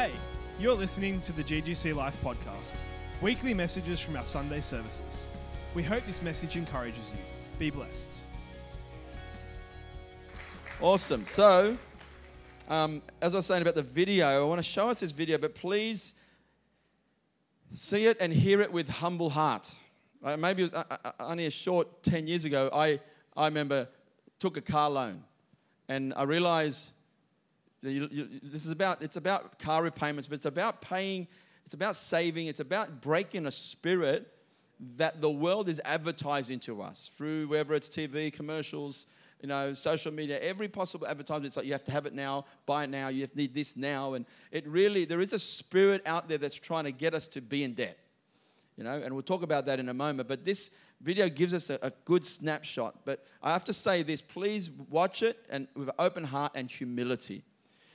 Hey, you're listening to the GGC Life podcast, weekly messages from our Sunday services. We hope this message encourages you. Be blessed. Awesome. So, um, as I was saying about the video, I want to show us this video, but please see it and hear it with humble heart. Uh, maybe it was, uh, uh, only a short 10 years ago, I, I remember took a car loan and I realized you, you, this is about, it's about car repayments, but it's about paying, it's about saving, it's about breaking a spirit that the world is advertising to us through whether it's TV, commercials, you know, social media, every possible advertisement. It's like you have to have it now, buy it now, you have, need this now. And it really, there is a spirit out there that's trying to get us to be in debt. You know, and we'll talk about that in a moment. But this video gives us a, a good snapshot. But I have to say this please watch it and with an open heart and humility.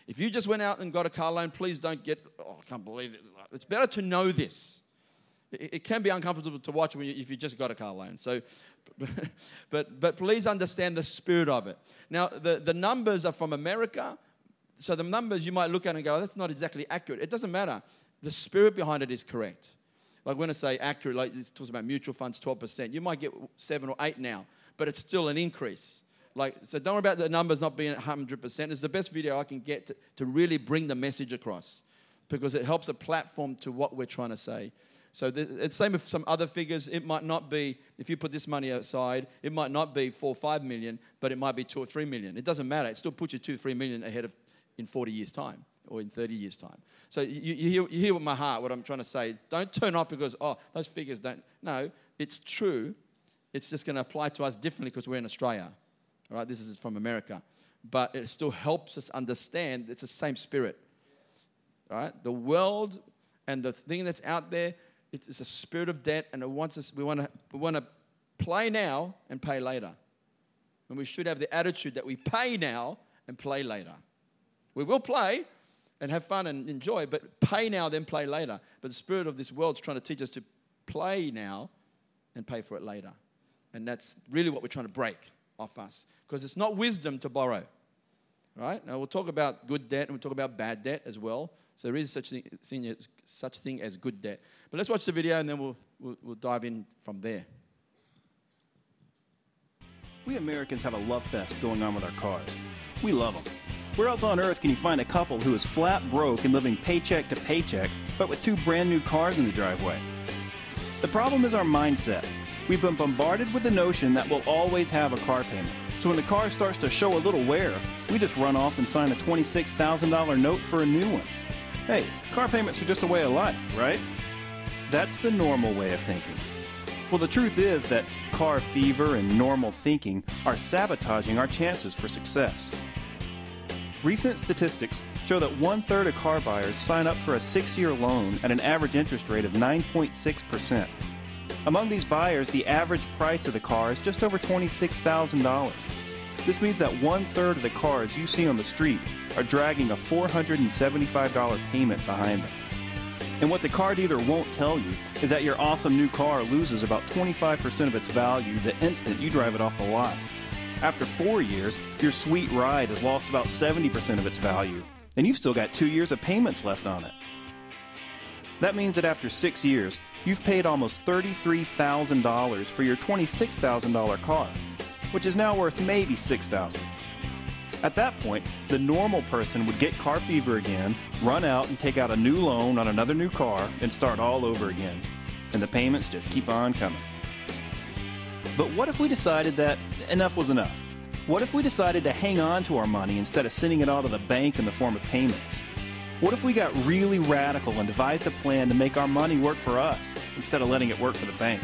If you just went out and got a car loan, please don't get, oh, I can't believe it. It's better to know this. It, can be uncomfortable to watch when you, if you just got a car loan. So, but, but please understand the spirit of it. Now, the, the numbers are from America. So the numbers you might look at and go, oh, that's not exactly accurate. It doesn't matter. The spirit behind it is correct. Like when I say accurate, like it talks about mutual funds, 12%. You might get seven or eight now, but it's still an increase. Like, so don't worry about the numbers not being 100%. It's the best video I can get to, to really bring the message across because it helps a platform to what we're trying to say. So the, it's same with some other figures. It might not be, if you put this money aside, it might not be four or five million, but it might be two or three million. It doesn't matter. It still puts you two, three million ahead of in 40 years' time or in 30 years' time. So you, you, hear, you hear with my heart what I'm trying to say. Don't turn off because, oh, those figures don't. No, it's true. It's just going to apply to us differently because we're in Australia. All right, this is from America. But it still helps us understand it's the same spirit. Right, the world and the thing that's out there, it's a spirit of debt, and it wants us. We want to we want to play now and pay later. And we should have the attitude that we pay now and play later. We will play and have fun and enjoy, but pay now, then play later. But the spirit of this world is trying to teach us to play now and pay for it later. And that's really what we're trying to break off us because it's not wisdom to borrow. Right? Now we'll talk about good debt and we'll talk about bad debt as well. So there is such thing, thing as, such thing as good debt. But let's watch the video and then we'll, we'll, we'll dive in from there. We Americans have a love fest going on with our cars. We love them. Where else on earth can you find a couple who is flat broke and living paycheck to paycheck, but with two brand new cars in the driveway? The problem is our mindset. We've been bombarded with the notion that we'll always have a car payment. So when the car starts to show a little wear, we just run off and sign a $26,000 note for a new one. Hey, car payments are just a way of life, right? That's the normal way of thinking. Well, the truth is that car fever and normal thinking are sabotaging our chances for success. Recent statistics show that one third of car buyers sign up for a six year loan at an average interest rate of 9.6%. Among these buyers, the average price of the car is just over $26,000. This means that one third of the cars you see on the street are dragging a $475 payment behind them. And what the car dealer won't tell you is that your awesome new car loses about 25% of its value the instant you drive it off the lot. After four years, your sweet ride has lost about 70% of its value, and you've still got two years of payments left on it. That means that after six years, you've paid almost $33,000 for your $26,000 car, which is now worth maybe $6,000. At that point, the normal person would get car fever again, run out and take out a new loan on another new car, and start all over again. And the payments just keep on coming. But what if we decided that enough was enough? What if we decided to hang on to our money instead of sending it all to the bank in the form of payments? What if we got really radical and devised a plan to make our money work for us instead of letting it work for the bank?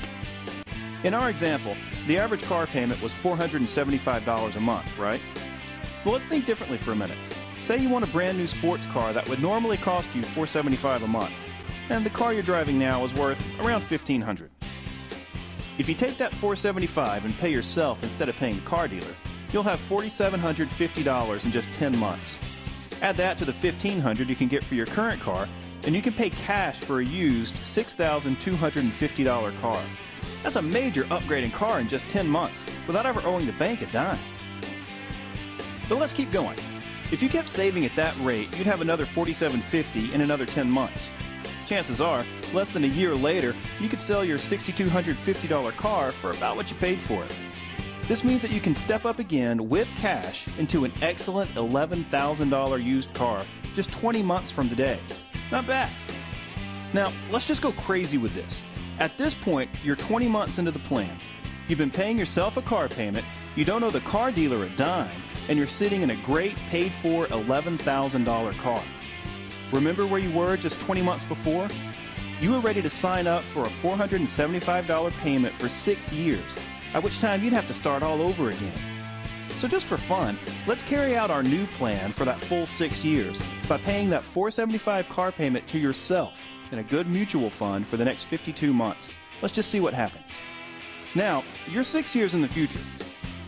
In our example, the average car payment was $475 a month, right? Well, let's think differently for a minute. Say you want a brand new sports car that would normally cost you $475 a month, and the car you're driving now is worth around $1,500. If you take that $475 and pay yourself instead of paying the car dealer, you'll have $4,750 in just 10 months. Add that to the 1,500 you can get for your current car, and you can pay cash for a used $6,250 car. That's a major upgrade in car in just 10 months without ever owing the bank a dime. But let's keep going. If you kept saving at that rate, you'd have another 4,750 in another 10 months. Chances are, less than a year later, you could sell your $6,250 car for about what you paid for it. This means that you can step up again with cash into an excellent $11,000 used car just 20 months from today. Not bad. Now, let's just go crazy with this. At this point, you're 20 months into the plan. You've been paying yourself a car payment, you don't owe the car dealer a dime, and you're sitting in a great paid for $11,000 car. Remember where you were just 20 months before? You were ready to sign up for a $475 payment for six years, at which time you'd have to start all over again. So, just for fun, let's carry out our new plan for that full six years by paying that 475 car payment to yourself in a good mutual fund for the next 52 months. Let's just see what happens. Now, you're six years in the future.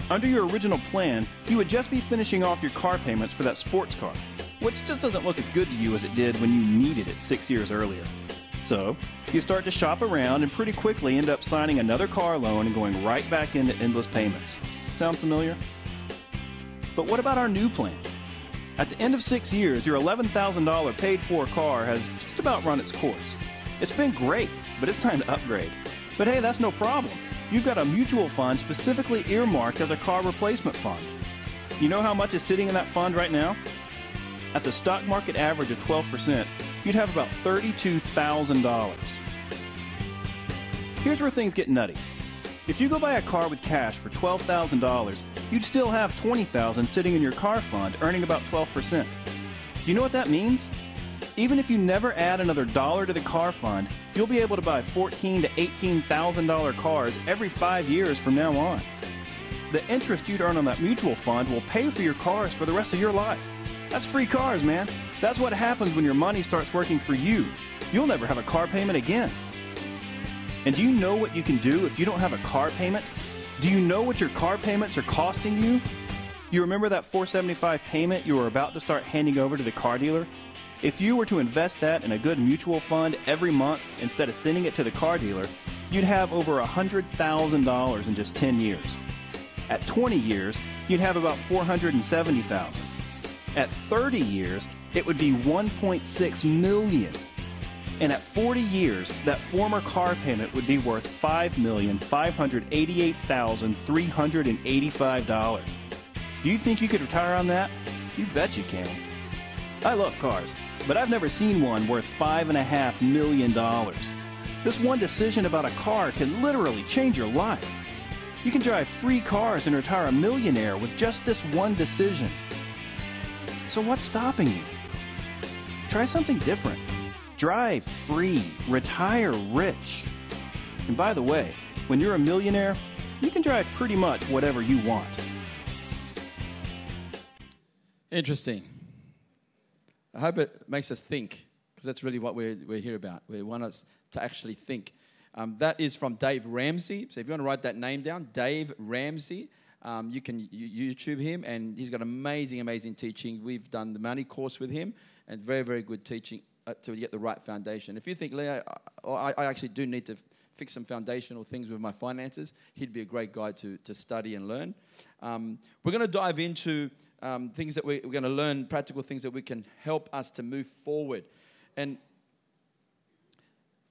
Under your original plan, you would just be finishing off your car payments for that sports car, which just doesn't look as good to you as it did when you needed it six years earlier. So, you start to shop around and pretty quickly end up signing another car loan and going right back into endless payments. Sound familiar? But what about our new plan? At the end of six years, your $11,000 paid for car has just about run its course. It's been great, but it's time to upgrade. But hey, that's no problem. You've got a mutual fund specifically earmarked as a car replacement fund. You know how much is sitting in that fund right now? At the stock market average of 12%, you'd have about $32,000. Here's where things get nutty. If you go buy a car with cash for $12,000, you'd still have $20,000 sitting in your car fund earning about 12%. Do you know what that means? Even if you never add another dollar to the car fund, you'll be able to buy $14 to $18,000 cars every 5 years from now on. The interest you'd earn on that mutual fund will pay for your cars for the rest of your life. That's free cars, man. That's what happens when your money starts working for you. You'll never have a car payment again. And do you know what you can do if you don't have a car payment? Do you know what your car payments are costing you? You remember that 475 payment you were about to start handing over to the car dealer? If you were to invest that in a good mutual fund every month instead of sending it to the car dealer, you'd have over $100,000 in just 10 years. At 20 years, you'd have about 470,000. At 30 years, it would be 1.6 million. And at 40 years, that former car payment would be worth $5,588,385. Do you think you could retire on that? You bet you can. I love cars, but I've never seen one worth $5.5 million. This one decision about a car can literally change your life. You can drive free cars and retire a millionaire with just this one decision. So, what's stopping you? Try something different. Drive free, retire rich. And by the way, when you're a millionaire, you can drive pretty much whatever you want. Interesting. I hope it makes us think, because that's really what we're, we're here about. We want us to actually think. Um, that is from Dave Ramsey. So if you want to write that name down, Dave Ramsey, um, you can YouTube him, and he's got amazing, amazing teaching. We've done the money course with him, and very, very good teaching uh, to get the right foundation. If you think, Leo, I, I actually do need to fix some foundational things with my finances, he'd be a great guy to, to study and learn. Um, we're going to dive into um, things that we, we're going to learn, practical things that we can help us to move forward. And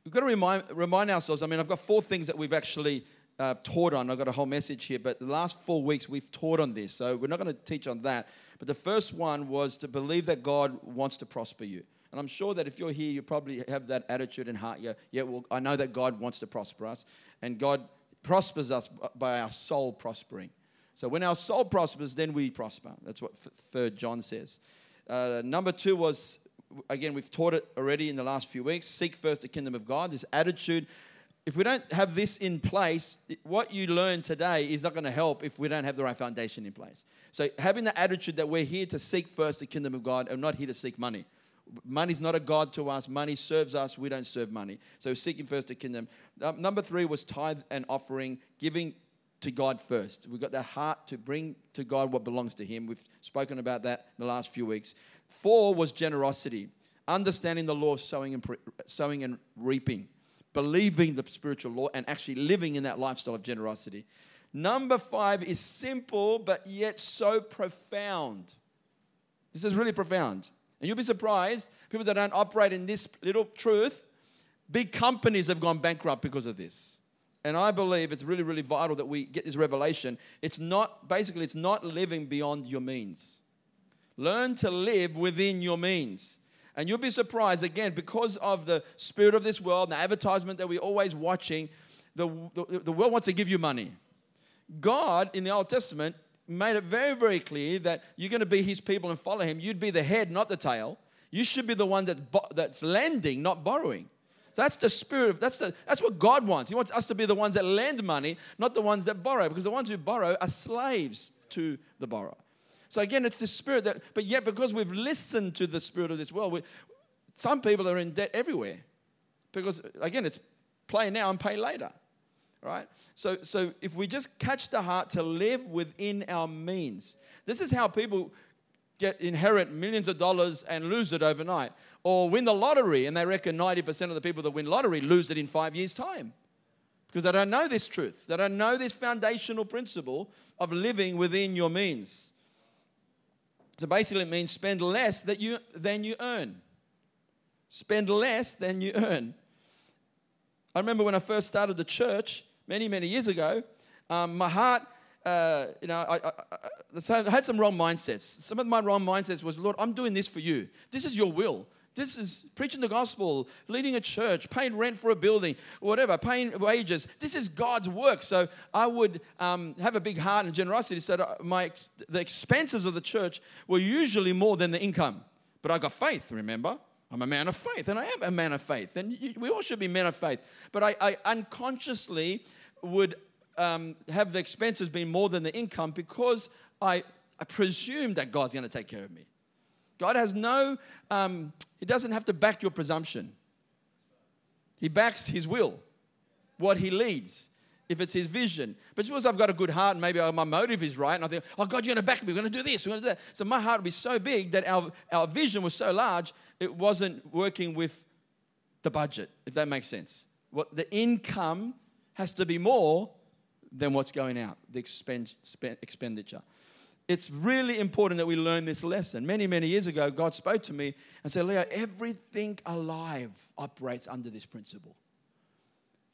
we've got to remind, remind ourselves I mean, I've got four things that we've actually uh, taught on. I've got a whole message here, but the last four weeks we've taught on this. So we're not going to teach on that. But the first one was to believe that God wants to prosper you. And I'm sure that if you're here, you probably have that attitude and heart. Yeah, yeah. Well, I know that God wants to prosper us, and God prospers us by our soul prospering. So when our soul prospers, then we prosper. That's what Third John says. Uh, number two was again we've taught it already in the last few weeks. Seek first the kingdom of God. This attitude. If we don't have this in place, what you learn today is not going to help if we don't have the right foundation in place. So having the attitude that we're here to seek first the kingdom of God and not here to seek money. Money's not a God to us. Money serves us. We don't serve money. So seeking first the kingdom. Um, number three was tithe and offering, giving to God first. We've got the heart to bring to God what belongs to Him. We've spoken about that in the last few weeks. Four was generosity, understanding the law of sowing and, pre- sowing and reaping, believing the spiritual law, and actually living in that lifestyle of generosity. Number five is simple, but yet so profound This is really profound. And you'll be surprised, people that don't operate in this little truth, big companies have gone bankrupt because of this. And I believe it's really, really vital that we get this revelation. It's not, basically, it's not living beyond your means. Learn to live within your means. And you'll be surprised, again, because of the spirit of this world, the advertisement that we're always watching, the, the, the world wants to give you money. God, in the Old Testament, made it very, very clear that you're going to be his people and follow him. You'd be the head, not the tail. You should be the one that, that's lending, not borrowing. So that's the spirit of that's the that's what God wants. He wants us to be the ones that lend money, not the ones that borrow, because the ones who borrow are slaves to the borrower. So again, it's the spirit that, but yet because we've listened to the spirit of this world, we, some people are in debt everywhere. Because again, it's play now and pay later. Right? So so if we just catch the heart to live within our means. This is how people get inherit millions of dollars and lose it overnight or win the lottery and they reckon 90% of the people that win lottery lose it in 5 years time because they don't know this truth they don't know this foundational principle of living within your means so basically it means spend less that you than you earn spend less than you earn i remember when i first started the church many many years ago um, my heart uh, you know, I, I, I, had some wrong mindsets. Some of my wrong mindsets was, Lord, I'm doing this for you. This is your will. This is preaching the gospel, leading a church, paying rent for a building, whatever, paying wages. This is God's work. So I would um, have a big heart and generosity. So my the expenses of the church were usually more than the income. But I got faith. Remember, I'm a man of faith, and I am a man of faith, and we all should be men of faith. But I, I unconsciously would um, have the expenses been more than the income because I, I presume that God's going to take care of me. God has no, um, He doesn't have to back your presumption. He backs His will, what He leads, if it's His vision. But suppose I've got a good heart and maybe my motive is right, and I think, oh, God, you're going to back me, we're going to do this, we're going to do that. So my heart would be so big that our, our vision was so large, it wasn't working with the budget, if that makes sense. What the income has to be more than what's going out, the expend, expenditure. It's really important that we learn this lesson. Many, many years ago, God spoke to me and said, Leo, everything alive operates under this principle.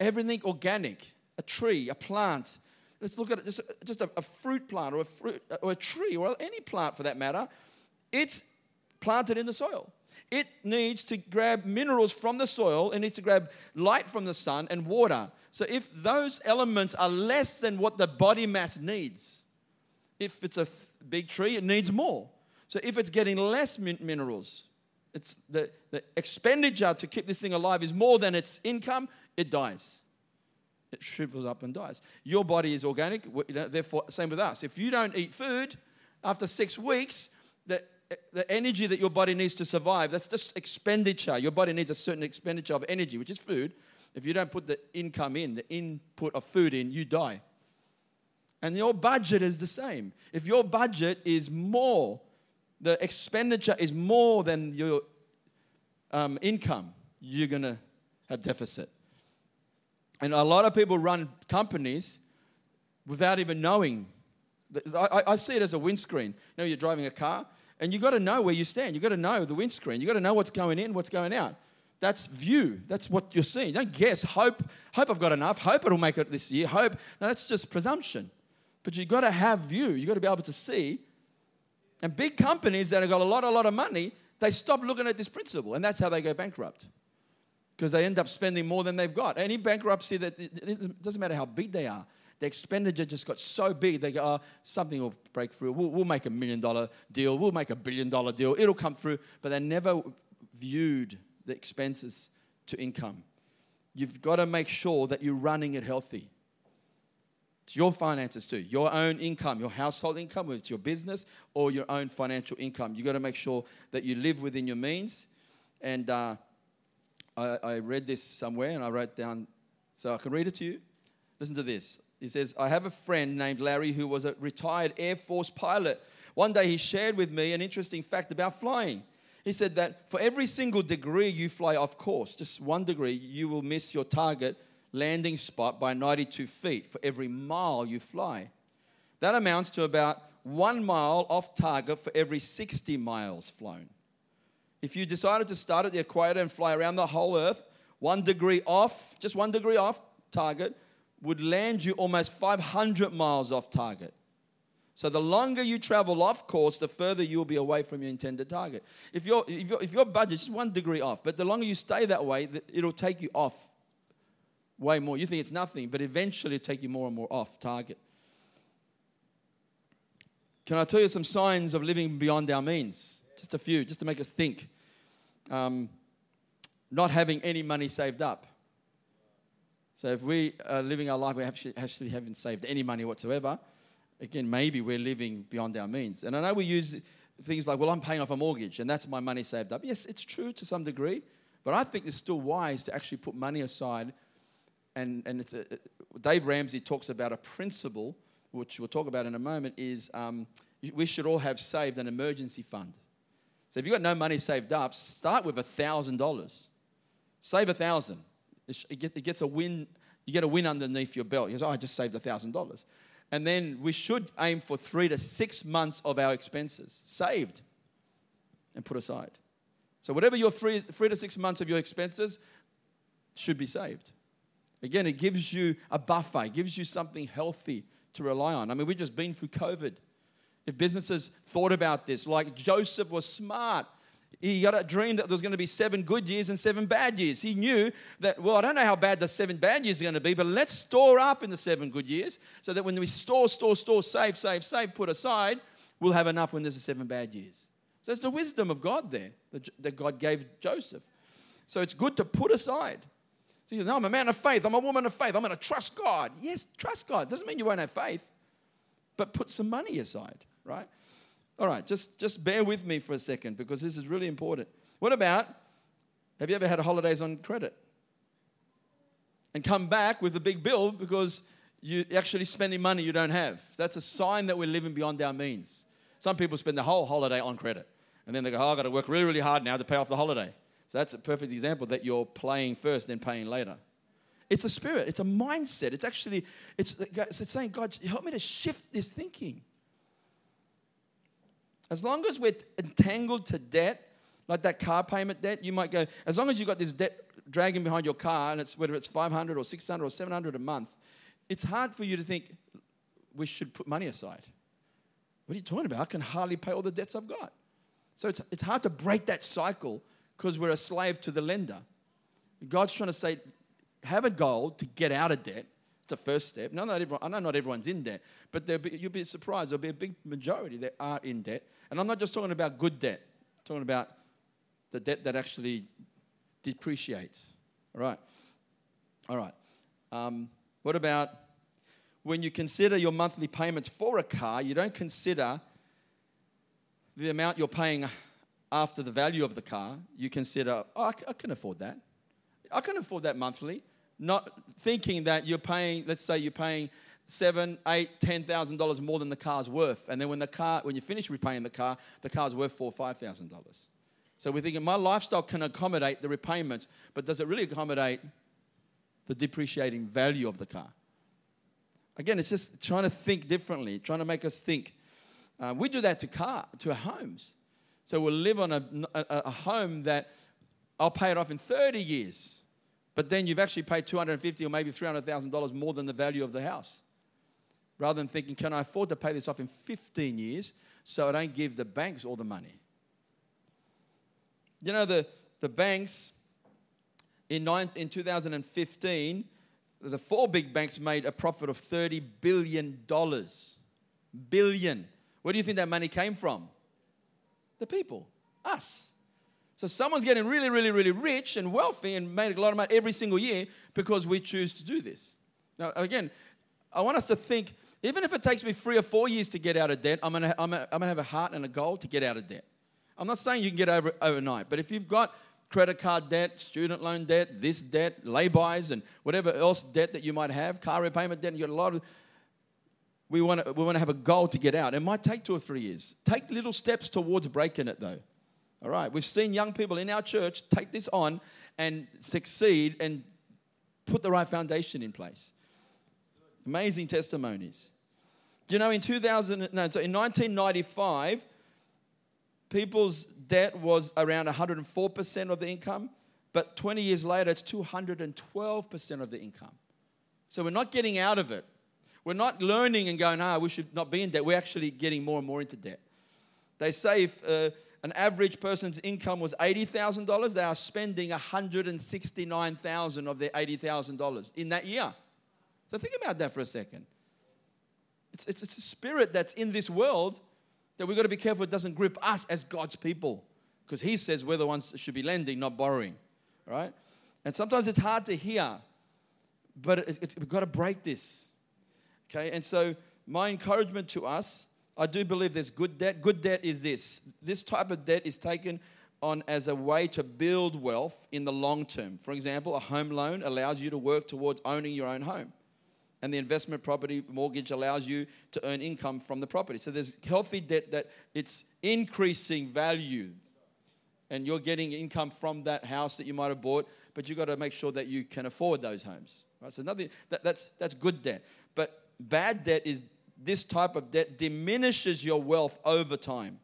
Everything organic, a tree, a plant. Let's look at it, just, just a, a fruit plant or a, fruit, or a tree or any plant for that matter. It's planted in the soil. It needs to grab minerals from the soil, it needs to grab light from the sun and water. So if those elements are less than what the body mass needs, if it's a big tree, it needs more. So if it's getting less min- minerals, it's the, the expenditure to keep this thing alive is more than its income, it dies. It shrivels up and dies. Your body is organic, you know, therefore, same with us. If you don't eat food, after six weeks, the the energy that your body needs to survive, that's just expenditure. Your body needs a certain expenditure of energy, which is food. If you don't put the income in, the input of food in, you die. And your budget is the same. If your budget is more, the expenditure is more than your um, income, you're going to have deficit. And a lot of people run companies without even knowing. I, I see it as a windscreen. You know, you're driving a car and you've got to know where you stand. You've got to know the windscreen. You've got to know what's going in, what's going out. That's view. That's what you're seeing. Don't guess. Hope. Hope I've got enough. Hope it'll make it this year. Hope. No, that's just presumption. But you've got to have view. You've got to be able to see. And big companies that have got a lot, a lot of money, they stop looking at this principle, and that's how they go bankrupt. Because they end up spending more than they've got. Any bankruptcy that it doesn't matter how big they are, the expenditure just got so big, they go, oh, something will break through. We'll, we'll make a million dollar deal. We'll make a billion dollar deal. It'll come through. But they never viewed the expenses to income. You've got to make sure that you're running it healthy. It's your finances too, your own income, your household income, whether it's your business or your own financial income. You've got to make sure that you live within your means. And uh, I, I read this somewhere and I wrote down, so I can read it to you. Listen to this. He says, I have a friend named Larry who was a retired Air Force pilot. One day he shared with me an interesting fact about flying. He said that for every single degree you fly off course, just one degree, you will miss your target landing spot by 92 feet for every mile you fly. That amounts to about one mile off target for every 60 miles flown. If you decided to start at the equator and fly around the whole Earth, one degree off, just one degree off target, would land you almost 500 miles off target. So the longer you travel off course, the further you'll be away from your intended target. If your, if your, if your budget is one degree off, but the longer you stay that way, it'll take you off way more. You think it's nothing, but eventually it'll take you more and more off target. Can I tell you some signs of living beyond our means? Just a few, just to make us think. Um, not having any money saved up. So if we are living our life, we actually haven't saved any money whatsoever. Again, maybe we're living beyond our means. And I know we use things like, well, I'm paying off a mortgage and that's my money saved up. Yes, it's true to some degree, but I think it's still wise to actually put money aside. And, and it's a, Dave Ramsey talks about a principle which we'll talk about in a moment, is um, we should all have saved an emergency fund. So if you've got no money saved up, start with $1,000. Save a thousand. It gets a win. You get a win underneath your belt. You say, oh, I just saved a thousand dollars. And then we should aim for three to six months of our expenses saved and put aside. So whatever your three, three to six months of your expenses should be saved. Again, it gives you a buffer, it gives you something healthy to rely on. I mean, we've just been through COVID. If businesses thought about this, like Joseph was smart, he got a dream that there was going to be seven good years and seven bad years. He knew that, well, I don't know how bad the seven bad years are going to be, but let's store up in the seven good years so that when we store, store, store, save, save, save, put aside, we'll have enough when there's a seven bad years. So it's the wisdom of God there that God gave Joseph. So it's good to put aside. So you know, I'm a man of faith. I'm a woman of faith. I'm going to trust God. Yes, trust God. Doesn't mean you won't have faith, but put some money aside, right? All right, just, just bear with me for a second because this is really important. What about, have you ever had holidays on credit? And come back with a big bill because you're actually spending money you don't have. That's a sign that we're living beyond our means. Some people spend the whole holiday on credit. And then they go, oh, I've got to work really, really hard now to pay off the holiday. So that's a perfect example that you're playing first, then paying later. It's a spirit, it's a mindset. It's actually, it's, it's saying, God, help me to shift this thinking. As long as we're entangled to debt, like that car payment debt, you might go, as long as you've got this debt dragging behind your car, and it's whether it's 500 or 600 or 700 a month, it's hard for you to think we should put money aside. What are you talking about? I can hardly pay all the debts I've got. So it's, it's hard to break that cycle because we're a slave to the lender. God's trying to say, have a goal to get out of debt. It's the first step. No, not everyone, I know not everyone's in debt, but be, you'll be surprised. There'll be a big majority that are in debt. And I'm not just talking about good debt, I'm talking about the debt that actually depreciates. All right. All right. Um, what about when you consider your monthly payments for a car, you don't consider the amount you're paying after the value of the car, you consider, oh, I can afford that. I can afford that monthly. Not thinking that you're paying, let's say you're paying seven, eight, ten thousand dollars more than the car's worth. And then when the car, when you finish repaying the car, the car's worth four, five thousand dollars. So we're thinking my lifestyle can accommodate the repayments, but does it really accommodate the depreciating value of the car? Again, it's just trying to think differently, trying to make us think. Uh, we do that to car, to homes. So we'll live on a, a, a home that I'll pay it off in 30 years. But then you've actually paid 250 or maybe $300,000 more than the value of the house. Rather than thinking, can I afford to pay this off in 15 years so I don't give the banks all the money? You know, the, the banks in, nine, in 2015, the four big banks made a profit of $30 billion. Billion. Where do you think that money came from? The people, us. So someone's getting really, really, really rich and wealthy and made a lot of money every single year because we choose to do this. Now, again, I want us to think even if it takes me three or four years to get out of debt, I'm gonna, I'm gonna, I'm gonna have a heart and a goal to get out of debt. I'm not saying you can get over overnight, but if you've got credit card debt, student loan debt, this debt, lay-bys, and whatever else debt that you might have, car repayment debt, and you got a lot of we want to we want to have a goal to get out. It might take two or three years. Take little steps towards breaking it, though. All right, we've seen young people in our church take this on and succeed and put the right foundation in place. Amazing testimonies. Do you know in 2000, no, so in 1995, people's debt was around 104% of the income, but 20 years later, it's 212% of the income. So we're not getting out of it. We're not learning and going, ah, we should not be in debt. We're actually getting more and more into debt. They say if uh, an average person's income was $80,000, they are spending 169,000 of their $80,000 in that year. So think about that for a second. It's, it's, it's a spirit that's in this world that we've got to be careful it doesn't grip us as God's people. Because He says we're the ones that should be lending, not borrowing. Right? And sometimes it's hard to hear, but it, we've got to break this. Okay? And so, my encouragement to us I do believe there's good debt. Good debt is this this type of debt is taken on as a way to build wealth in the long term. For example, a home loan allows you to work towards owning your own home. And the investment property mortgage allows you to earn income from the property. So there's healthy debt that it's increasing value. And you're getting income from that house that you might have bought, but you've got to make sure that you can afford those homes. Right? So nothing that, that's that's good debt. But bad debt is this type of debt diminishes your wealth over time.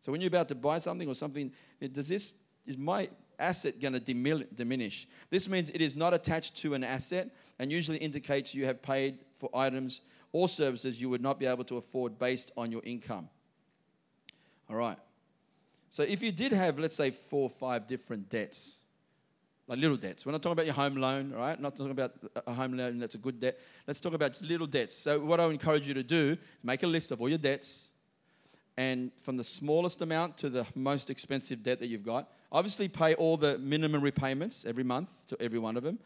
So when you're about to buy something or something, does this is my asset going to diminish? This means it is not attached to an asset and usually indicates you have paid for items or services you would not be able to afford based on your income. All right. So if you did have, let's say, four or five different debts, like little debts. We're not talking about your home loan, right? Not talking about a home loan that's a good debt. Let's talk about little debts. So, what I encourage you to do is make a list of all your debts, and from the smallest amount to the most expensive debt that you've got. Obviously, pay all the minimum repayments every month to every one of them,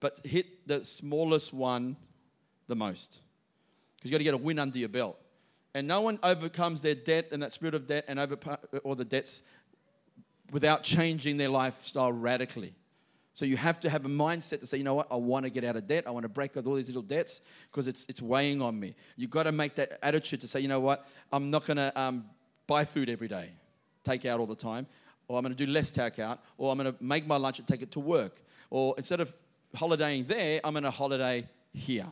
but hit the smallest one the most. Because you've got to get a win under your belt. And no one overcomes their debt and that spirit of debt and over or the debts without changing their lifestyle radically. So you have to have a mindset to say, you know what, I want to get out of debt. I want to break off all these little debts because it's, it's weighing on me. You've got to make that attitude to say, you know what, I'm not going to um, buy food every day, take out all the time, or I'm going to do less takeout, or I'm going to make my lunch and take it to work. Or instead of holidaying there, I'm going to holiday here.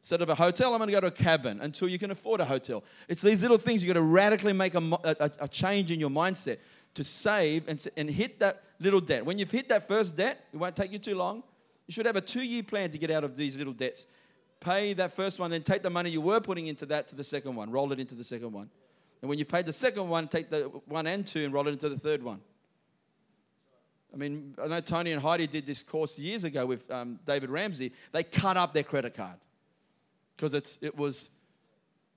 Instead of a hotel, I'm going to go to a cabin until you can afford a hotel. It's these little things you've got to radically make a, a, a change in your mindset to save and, and hit that little debt. When you've hit that first debt, it won't take you too long. You should have a two year plan to get out of these little debts. Pay that first one, then take the money you were putting into that to the second one, roll it into the second one. And when you've paid the second one, take the one and two and roll it into the third one. I mean, I know Tony and Heidi did this course years ago with um, David Ramsey. They cut up their credit card because it was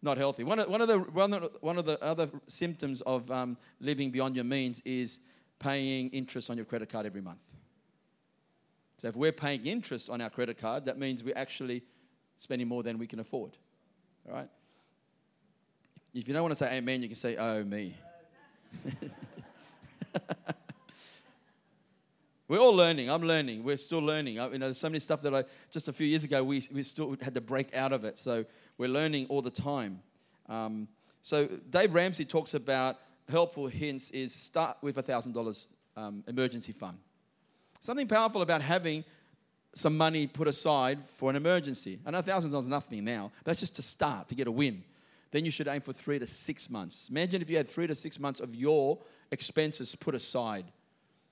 not healthy. One of, one of, the, one of, one of the other symptoms of um, living beyond your means is paying interest on your credit card every month. So if we're paying interest on our credit card, that means we're actually spending more than we can afford. All right? If you don't want to say amen, you can say, oh, me. We're all learning. I'm learning. We're still learning. I, you know, there's so many stuff that I just a few years ago we, we still had to break out of it. So we're learning all the time. Um, so Dave Ramsey talks about helpful hints is start with a thousand dollars um, emergency fund. Something powerful about having some money put aside for an emergency. I know thousand dollars is nothing now, but that's just to start to get a win. Then you should aim for three to six months. Imagine if you had three to six months of your expenses put aside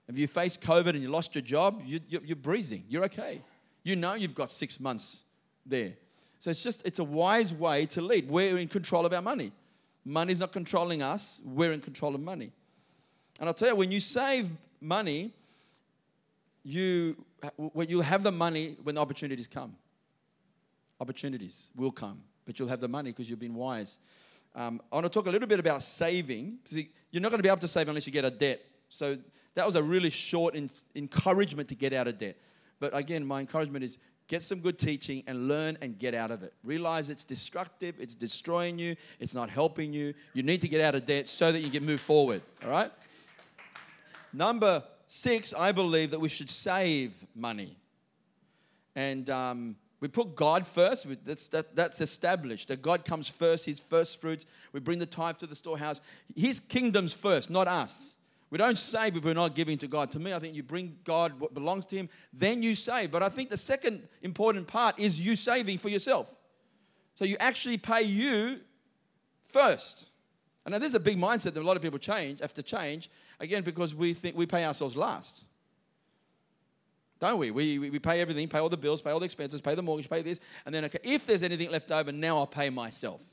if you face COVID and you lost your job, you, you're breathing. You're okay. You know you've got six months there. So it's just, it's a wise way to lead. We're in control of our money. Money's not controlling us, we're in control of money. And I'll tell you, when you save money, you, you'll have the money when the opportunities come. Opportunities will come, but you'll have the money because you've been wise. Um, I want to talk a little bit about saving. You're not going to be able to save unless you get a debt. So that was a really short encouragement to get out of debt. But again, my encouragement is get some good teaching and learn and get out of it. Realize it's destructive, it's destroying you, it's not helping you. You need to get out of debt so that you can move forward. All right? Number six, I believe that we should save money. And um, we put God first. That's, that, that's established. That God comes first, His first fruits. We bring the tithe to the storehouse. His kingdom's first, not us. We don't save if we're not giving to God. To me, I think you bring God what belongs to Him, then you save. But I think the second important part is you saving for yourself. So you actually pay you first. And now this is a big mindset that a lot of people change, have to change, again, because we think we pay ourselves last. Don't we? We, we pay everything, pay all the bills, pay all the expenses, pay the mortgage, pay this, and then okay, if there's anything left over, now I'll pay myself.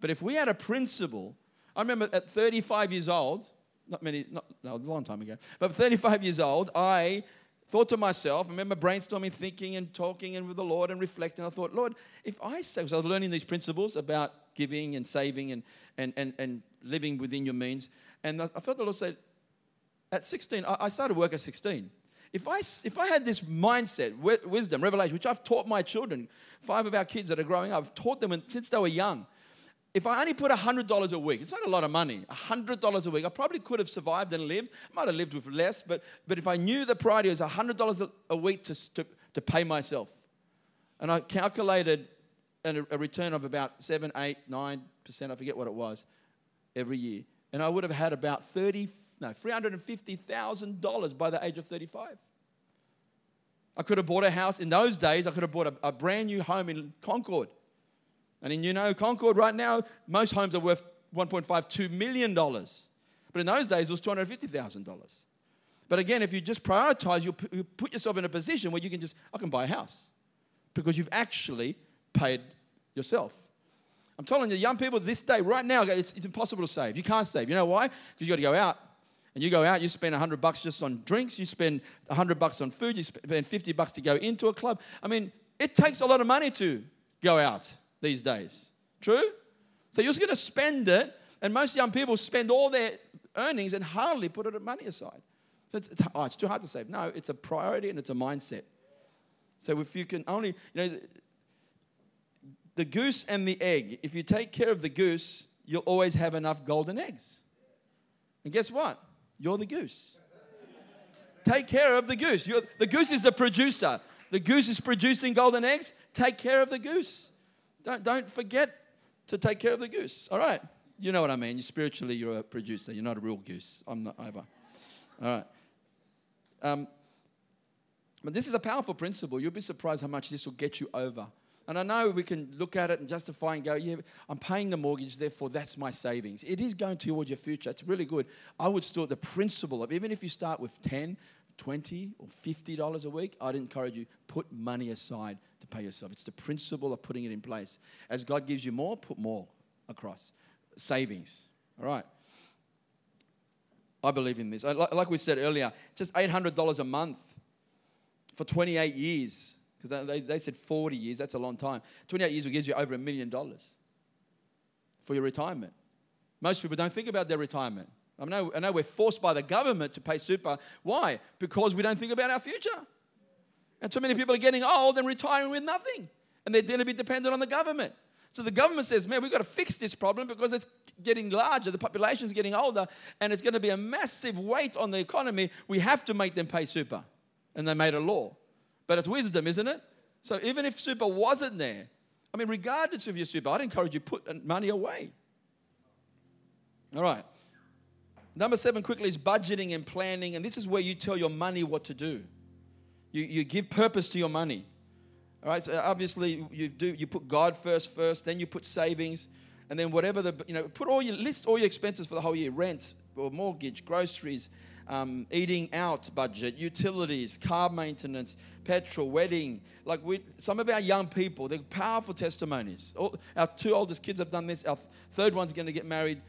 But if we had a principle, I remember at 35 years old, not many, not, no, a long time ago, but 35 years old, I thought to myself, I remember brainstorming, thinking, and talking and with the Lord and reflecting. I thought, Lord, if I save, I was learning these principles about giving and saving and, and, and, and living within your means. And I felt the Lord said, at 16, I started work at 16. If I, if I had this mindset, wisdom, revelation, which I've taught my children, five of our kids that are growing up, I've taught them since they were young. If I only put $100 a week, it's not a lot of money, $100 a week, I probably could have survived and lived. I might have lived with less, but, but if I knew the priority was $100 a week to, to, to pay myself, and I calculated a, a return of about 7, 8, 9%, I forget what it was, every year, and I would have had about 30, no, $350,000 by the age of 35. I could have bought a house. In those days, I could have bought a, a brand new home in Concord. And in, you know, Concord right now, most homes are worth $1.5, $2 million. But in those days, it was $250,000. But again, if you just prioritize, you put yourself in a position where you can just, I can buy a house because you've actually paid yourself. I'm telling you, young people this day, right now, it's, it's impossible to save. You can't save. You know why? Because you got to go out and you go out, you spend 100 bucks just on drinks, you spend 100 bucks on food, you spend 50 bucks to go into a club. I mean, it takes a lot of money to go out these days. True? So you're just going to spend it, and most young people spend all their earnings and hardly put it money aside. So it's, it's, oh, it's too hard to save. No, it's a priority and it's a mindset. So if you can only, you know, the, goose and the egg, if you take care of the goose, you'll always have enough golden eggs. And guess what? You're the goose. Take care of the goose. You're, the goose is the producer. The goose is producing golden eggs. Take care of the goose. Don't, don't forget to take care of the goose. All right. You know what I mean. You spiritually, you're a producer. You're not a real goose. I'm not either. All right. Um, but this is a powerful principle. You'll be surprised how much this will get you over and I know we can look at it and justify and go, yeah, I'm paying the mortgage, therefore that's my savings. It is going towards your future. It's really good. I would still, the principle of even if you start with 10, 20 or 50 dollars a week, I'd encourage you put money aside to pay yourself. It's the principle of putting it in place. As God gives you more, put more across. Savings. All right. I believe in this. Like we said earlier, just $800 a month for 28 years because they, they said 40 years, that's a long time. 28 years will give you over a million dollars for your retirement. Most people don't think about their retirement. I know, I know we're forced by the government to pay super. Why? Because we don't think about our future. And too many people are getting old and retiring with nothing. And they're going to be dependent on the government. So the government says, man, we've got to fix this problem because it's getting larger, the population's getting older, and it's going to be a massive weight on the economy. We have to make them pay super. And they made a law. But it's wisdom, isn't it? So even if super wasn't there, I mean, regardless of your super, I'd encourage you put money away. All right. Number seven quickly is budgeting and planning, and this is where you tell your money what to do. You, you give purpose to your money. All right, so obviously you do you put God first first, then you put savings, and then whatever the you know put all your list all your expenses for the whole year: rent or mortgage, groceries, um, eating out budget, utilities, car maintenance, petrol, wedding. Like we, some of our young people, they're powerful testimonies. All, our two oldest kids have done this. Our third one's going to get married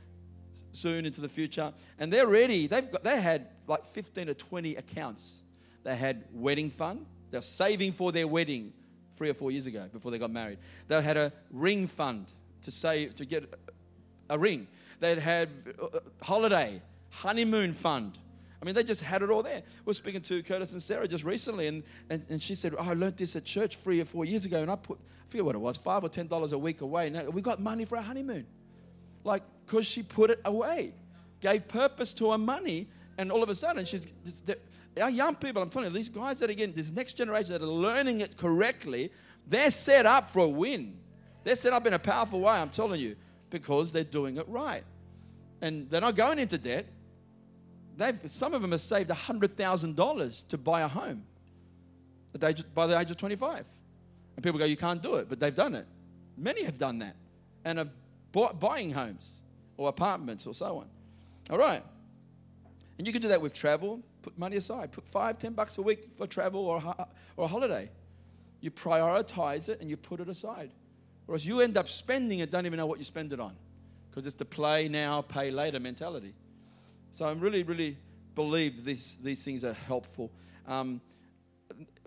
soon into the future, and they're ready. They've got, they had like 15 or 20 accounts. They had wedding fund. They're saving for their wedding three or four years ago before they got married. They had a ring fund to save to get a ring. They'd had uh, uh, holiday, honeymoon fund. I mean, they just had it all there. We are speaking to Curtis and Sarah just recently, and, and, and she said, oh, I learned this at church three or four years ago, and I put, I forget what it was, five or ten dollars a week away. Now we got money for our honeymoon. Like, because she put it away, gave purpose to her money, and all of a sudden, she's, our young people, I'm telling you, these guys that, again, this next generation that are learning it correctly, they're set up for a win. They're set up in a powerful way, I'm telling you, because they're doing it right. And they're not going into debt they've, some of them have saved $100,000 to buy a home by the age of 25. And people go, you can't do it, but they've done it. Many have done that and bought, buying homes or apartments or so on. All right. And you can do that with travel. Put money aside. Put five, ten bucks a week for travel or, a, or a holiday. You prioritize it and you put it aside. Else you end up spending it, don't even know what you spend it on. Because it's the play now, pay later mentality. So I really, really believe these, these things are helpful. Um,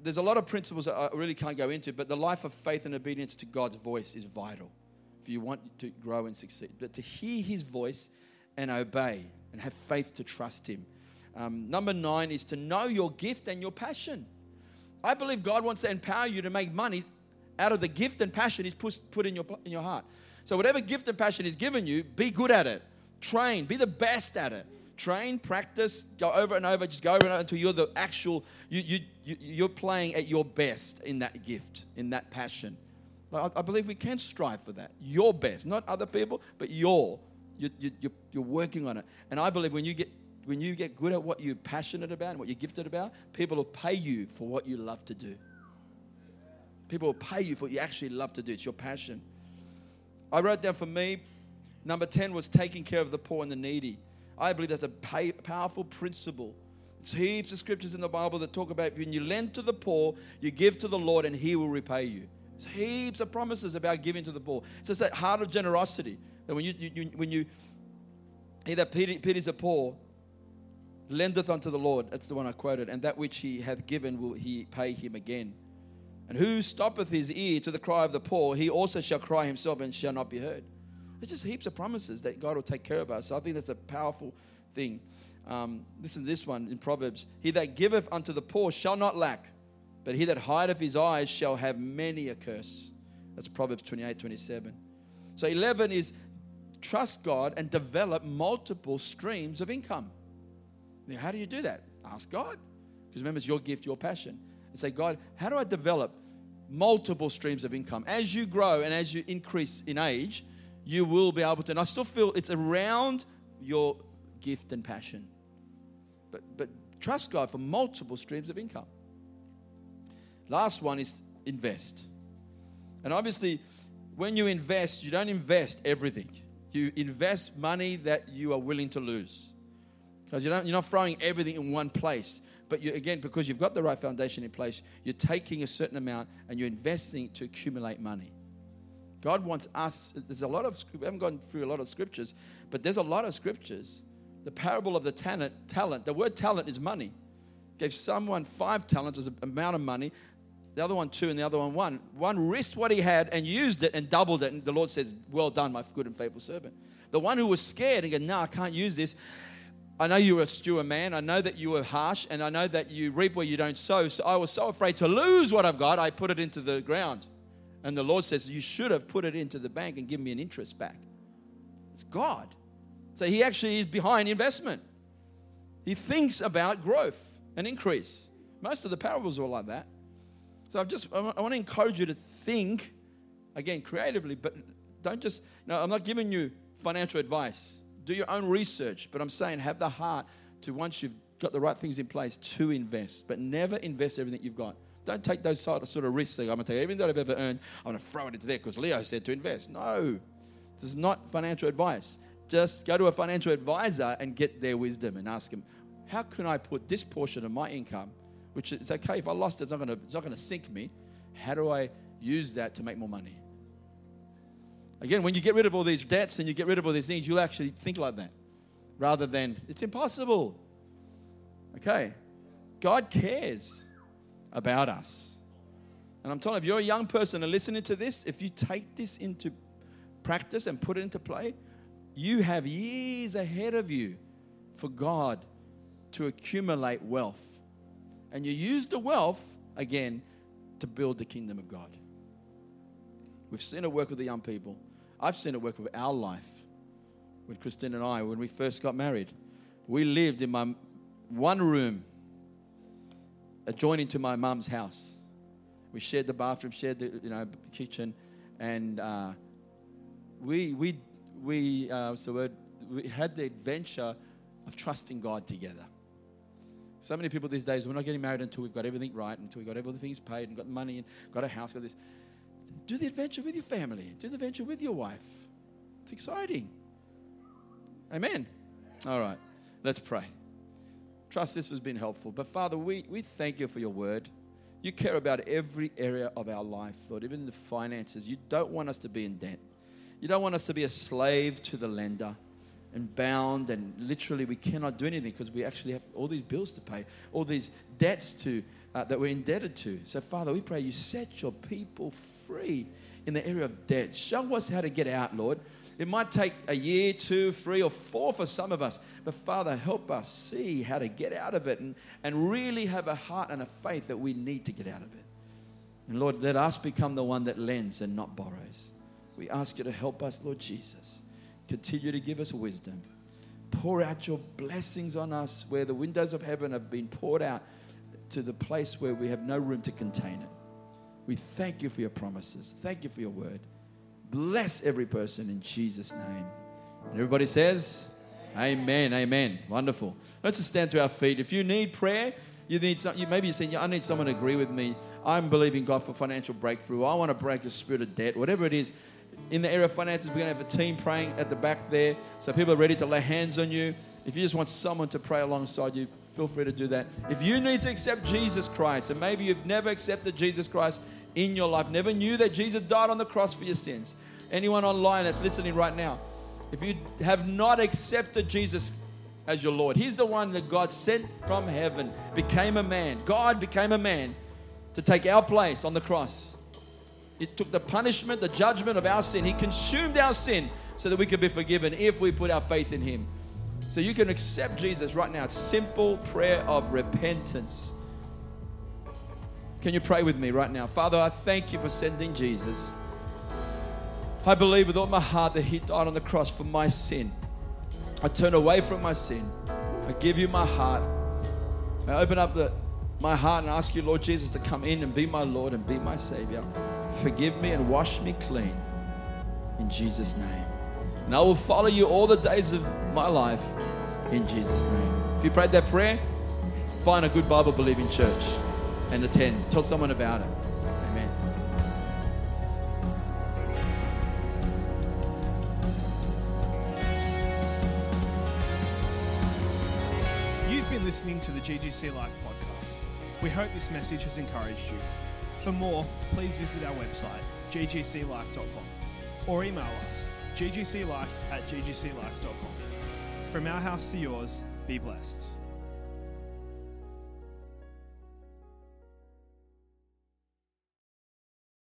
there's a lot of principles that I really can't go into, but the life of faith and obedience to God's voice is vital if you want to grow and succeed. But to hear His voice and obey and have faith to trust Him. Um, number nine is to know your gift and your passion. I believe God wants to empower you to make money out of the gift and passion He's put, put in, your, in your heart. So, whatever gift and passion He's given you, be good at it. Train, be the best at it. Train, practice, go over and over, just go over and over until you're the actual, you, you, you, you're playing at your best in that gift, in that passion. Like, I, I believe we can strive for that. Your best, not other people, but your. You, you, you're, you're working on it. And I believe when you get when you get good at what you're passionate about and what you're gifted about, people will pay you for what you love to do. People will pay you for what you actually love to do. It's your passion. I wrote down for me, number 10 was taking care of the poor and the needy. I believe that's a pay, powerful principle. There's heaps of scriptures in the Bible that talk about when you lend to the poor, you give to the Lord, and He will repay you. There's heaps of promises about giving to the poor. It's just that heart of generosity that when you, you, you when you he that pities the poor lendeth unto the Lord. That's the one I quoted. And that which he hath given will he pay him again. And who stoppeth his ear to the cry of the poor, he also shall cry himself and shall not be heard. There's just heaps of promises that God will take care of us. So I think that's a powerful thing. Um, listen to this one in Proverbs He that giveth unto the poor shall not lack, but he that hideth his eyes shall have many a curse. That's Proverbs 28 27. So 11 is trust God and develop multiple streams of income. Now, how do you do that? Ask God. Because remember, it's your gift, your passion. And say, God, how do I develop multiple streams of income? As you grow and as you increase in age, you will be able to. And I still feel it's around your gift and passion. But, but trust God for multiple streams of income. Last one is invest. And obviously, when you invest, you don't invest everything. You invest money that you are willing to lose. Because you you're not throwing everything in one place. But you, again, because you've got the right foundation in place, you're taking a certain amount and you're investing to accumulate money. God wants us, there's a lot of, we haven't gone through a lot of scriptures, but there's a lot of scriptures. The parable of the talent, talent the word talent is money. Gave someone five talents as an amount of money, the other one two, and the other one one. One risked what he had and used it and doubled it. And the Lord says, Well done, my good and faithful servant. The one who was scared and go, No, I can't use this, I know you were a steward man. I know that you were harsh, and I know that you reap where you don't sow. So I was so afraid to lose what I've got, I put it into the ground. And the Lord says, You should have put it into the bank and given me an interest back. It's God. So He actually is behind investment. He thinks about growth and increase. Most of the parables are like that. So I've just, I want to encourage you to think, again, creatively, but don't just, no, I'm not giving you financial advice do your own research, but I'm saying have the heart to once you've got the right things in place to invest, but never invest everything you've got. Don't take those sort of risks. I'm going to take everything that I've ever earned, I'm going to throw it into there because Leo said to invest. No, this is not financial advice. Just go to a financial advisor and get their wisdom and ask them, how can I put this portion of my income, which is okay if I lost it, it's not going to, it's not to sink me. How do I use that to make more money? Again, when you get rid of all these debts and you get rid of all these things, you'll actually think like that rather than it's impossible. Okay. God cares about us. And I'm telling you, if you're a young person and listening to this, if you take this into practice and put it into play, you have years ahead of you for God to accumulate wealth. And you use the wealth, again, to build the kingdom of God. We've seen it work with the young people. I've seen it work with our life. When Christine and I, when we first got married, we lived in my one room adjoining to my mum's house. We shared the bathroom, shared the you know kitchen, and uh, we we we uh, what's the word? We had the adventure of trusting God together. So many people these days, we're not getting married until we've got everything right, until we've got everything paid and got money and got a house, got this Do the adventure with your family. Do the adventure with your wife. It's exciting. Amen. All right, let's pray. Trust this has been helpful. But Father, we, we thank you for your word. You care about every area of our life, Lord, even the finances. You don't want us to be in debt. You don't want us to be a slave to the lender and bound, and literally we cannot do anything because we actually have all these bills to pay, all these debts to uh, that we're indebted to. So, Father, we pray you set your people free in the area of debt. Show us how to get out, Lord. It might take a year, two, three, or four for some of us. But Father, help us see how to get out of it and, and really have a heart and a faith that we need to get out of it. And Lord, let us become the one that lends and not borrows. We ask you to help us, Lord Jesus. Continue to give us wisdom. Pour out your blessings on us where the windows of heaven have been poured out to the place where we have no room to contain it. We thank you for your promises. Thank you for your word. Bless every person in Jesus' name. And everybody says, Amen. Amen. Wonderful. Let's just stand to our feet. If you need prayer, you need some, you, maybe you're saying, I need someone to agree with me. I'm believing God for financial breakthrough. I want to break the spirit of debt, whatever it is. In the area of finances, we're going to have a team praying at the back there. So people are ready to lay hands on you. If you just want someone to pray alongside you, feel free to do that. If you need to accept Jesus Christ, and maybe you've never accepted Jesus Christ in your life, never knew that Jesus died on the cross for your sins, anyone online that's listening right now, if you have not accepted Jesus as your Lord, He's the one that God sent from heaven, became a man. God became a man to take our place on the cross. It took the punishment, the judgment of our sin. He consumed our sin so that we could be forgiven if we put our faith in Him. So you can accept Jesus right now. It's simple prayer of repentance. Can you pray with me right now? Father, I thank you for sending Jesus. I believe with all my heart that He died on the cross for my sin. I turn away from my sin. I give you my heart. I open up the, my heart and ask you, Lord Jesus, to come in and be my Lord and be my Savior. Forgive me and wash me clean. In Jesus' name. And I will follow you all the days of my life in Jesus' name. If you prayed that prayer, find a good Bible believing church and attend. Tell someone about it. Amen. You've been listening to the GGC Life podcast. We hope this message has encouraged you. For more, please visit our website, ggclife.com, or email us, ggclife at ggclife.com. From our house to yours, be blessed.